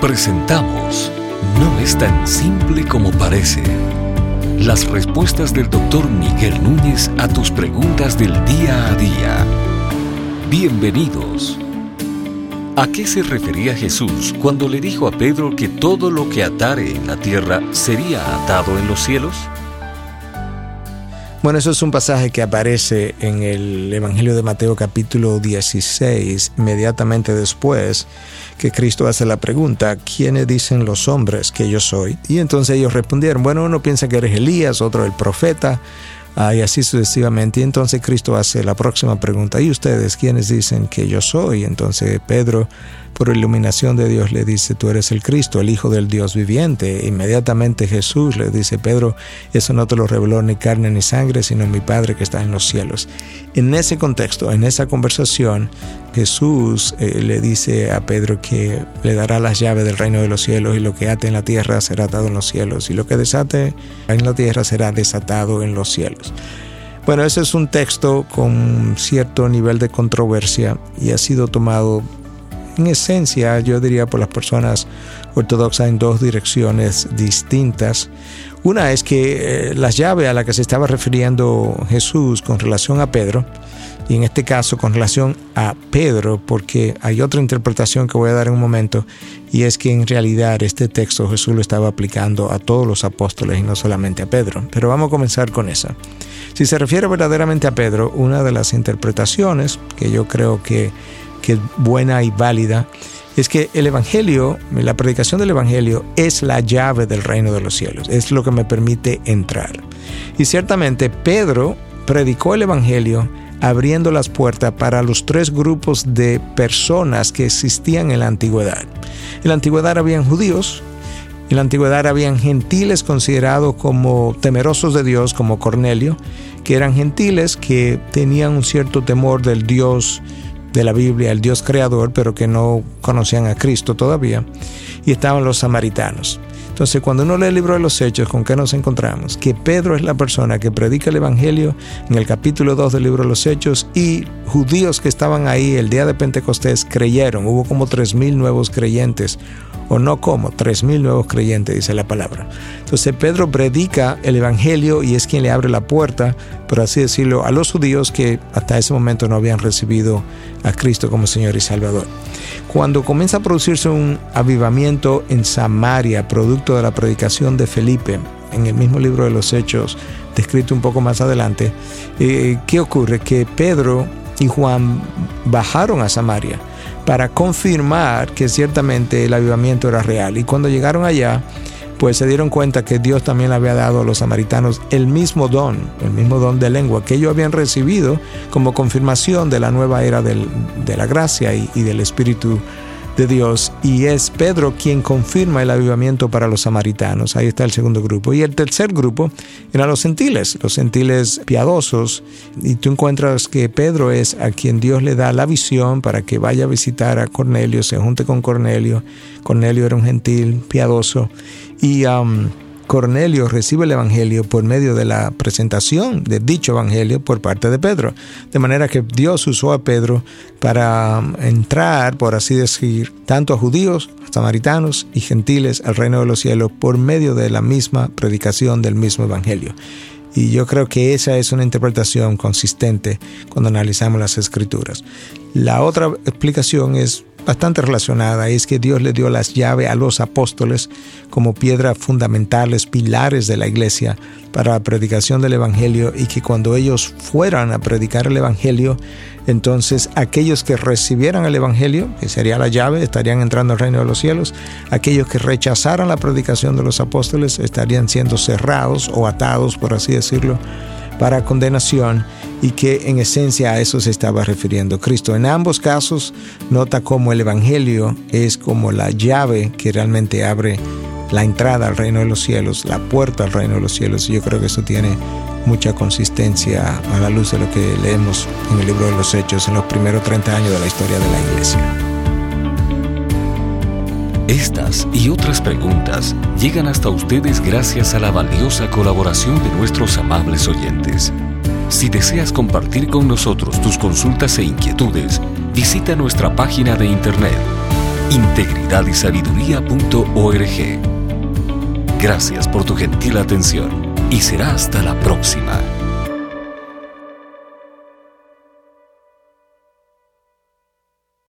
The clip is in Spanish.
Presentamos No es tan simple como parece. Las respuestas del doctor Miguel Núñez a tus preguntas del día a día. Bienvenidos. ¿A qué se refería Jesús cuando le dijo a Pedro que todo lo que atare en la tierra sería atado en los cielos? Bueno, eso es un pasaje que aparece en el Evangelio de Mateo capítulo 16, inmediatamente después que Cristo hace la pregunta, ¿quiénes dicen los hombres que yo soy? Y entonces ellos respondieron, bueno, uno piensa que eres Elías, otro el profeta, y así sucesivamente. Y entonces Cristo hace la próxima pregunta, ¿y ustedes quiénes dicen que yo soy? Entonces Pedro, por iluminación de Dios, le dice, tú eres el Cristo, el Hijo del Dios viviente. Inmediatamente Jesús le dice, Pedro, eso no te lo reveló ni carne ni sangre, sino mi Padre que está en los cielos. En ese contexto, en esa conversación, Jesús eh, le dice a Pedro que le dará las llaves del reino de los cielos y lo que ate en la tierra será atado en los cielos y lo que desate en la tierra será desatado en los cielos. Bueno, ese es un texto con cierto nivel de controversia y ha sido tomado en esencia, yo diría, por las personas ortodoxas en dos direcciones distintas. Una es que eh, las llaves a las que se estaba refiriendo Jesús con relación a Pedro, y en este caso con relación a Pedro, porque hay otra interpretación que voy a dar en un momento, y es que en realidad este texto Jesús lo estaba aplicando a todos los apóstoles y no solamente a Pedro. Pero vamos a comenzar con esa. Si se refiere verdaderamente a Pedro, una de las interpretaciones que yo creo que que es buena y válida, es que el Evangelio, la predicación del Evangelio es la llave del reino de los cielos, es lo que me permite entrar. Y ciertamente Pedro predicó el Evangelio abriendo las puertas para los tres grupos de personas que existían en la antigüedad. En la antigüedad habían judíos, en la antigüedad habían gentiles considerados como temerosos de Dios, como Cornelio, que eran gentiles que tenían un cierto temor del Dios de la Biblia, el Dios creador, pero que no conocían a Cristo todavía, y estaban los samaritanos. Entonces, cuando uno lee el libro de los Hechos, ¿con qué nos encontramos? Que Pedro es la persona que predica el Evangelio en el capítulo 2 del libro de los Hechos y judíos que estaban ahí el día de Pentecostés creyeron. Hubo como 3.000 nuevos creyentes o no como, tres mil nuevos creyentes, dice la palabra. Entonces Pedro predica el Evangelio y es quien le abre la puerta, por así decirlo, a los judíos que hasta ese momento no habían recibido a Cristo como Señor y Salvador. Cuando comienza a producirse un avivamiento en Samaria, producto de la predicación de Felipe, en el mismo libro de los Hechos, descrito un poco más adelante, eh, ¿qué ocurre? Que Pedro y Juan bajaron a Samaria para confirmar que ciertamente el avivamiento era real. Y cuando llegaron allá, pues se dieron cuenta que Dios también le había dado a los samaritanos el mismo don, el mismo don de lengua que ellos habían recibido como confirmación de la nueva era de la gracia y, y del Espíritu de Dios y es Pedro quien confirma el avivamiento para los samaritanos. Ahí está el segundo grupo. Y el tercer grupo eran los gentiles, los gentiles piadosos. Y tú encuentras que Pedro es a quien Dios le da la visión para que vaya a visitar a Cornelio, se junte con Cornelio. Cornelio era un gentil piadoso. Y um, Cornelio recibe el Evangelio por medio de la presentación de dicho Evangelio por parte de Pedro. De manera que Dios usó a Pedro para entrar, por así decir, tanto a judíos, samaritanos y gentiles al reino de los cielos por medio de la misma predicación del mismo Evangelio. Y yo creo que esa es una interpretación consistente cuando analizamos las escrituras. La otra explicación es bastante relacionada. Es que Dios le dio las llaves a los apóstoles como piedras fundamentales, pilares de la iglesia para la predicación del Evangelio y que cuando ellos fueran a predicar el Evangelio, entonces aquellos que recibieran el Evangelio, que sería la llave, estarían entrando al reino de los cielos, aquellos que rechazaran la predicación de los apóstoles estarían siendo cerrados o atados, por así decirlo, para condenación y que en esencia a eso se estaba refiriendo Cristo. En ambos casos nota cómo el Evangelio es como la llave que realmente abre la entrada al reino de los cielos, la puerta al reino de los cielos. Y yo creo que eso tiene mucha consistencia a la luz de lo que leemos en el libro de los Hechos en los primeros 30 años de la historia de la iglesia. Estas y otras preguntas llegan hasta ustedes gracias a la valiosa colaboración de nuestros amables oyentes. Si deseas compartir con nosotros tus consultas e inquietudes, visita nuestra página de internet integridadysabiduría.org. Gracias por tu gentil atención y será hasta la próxima.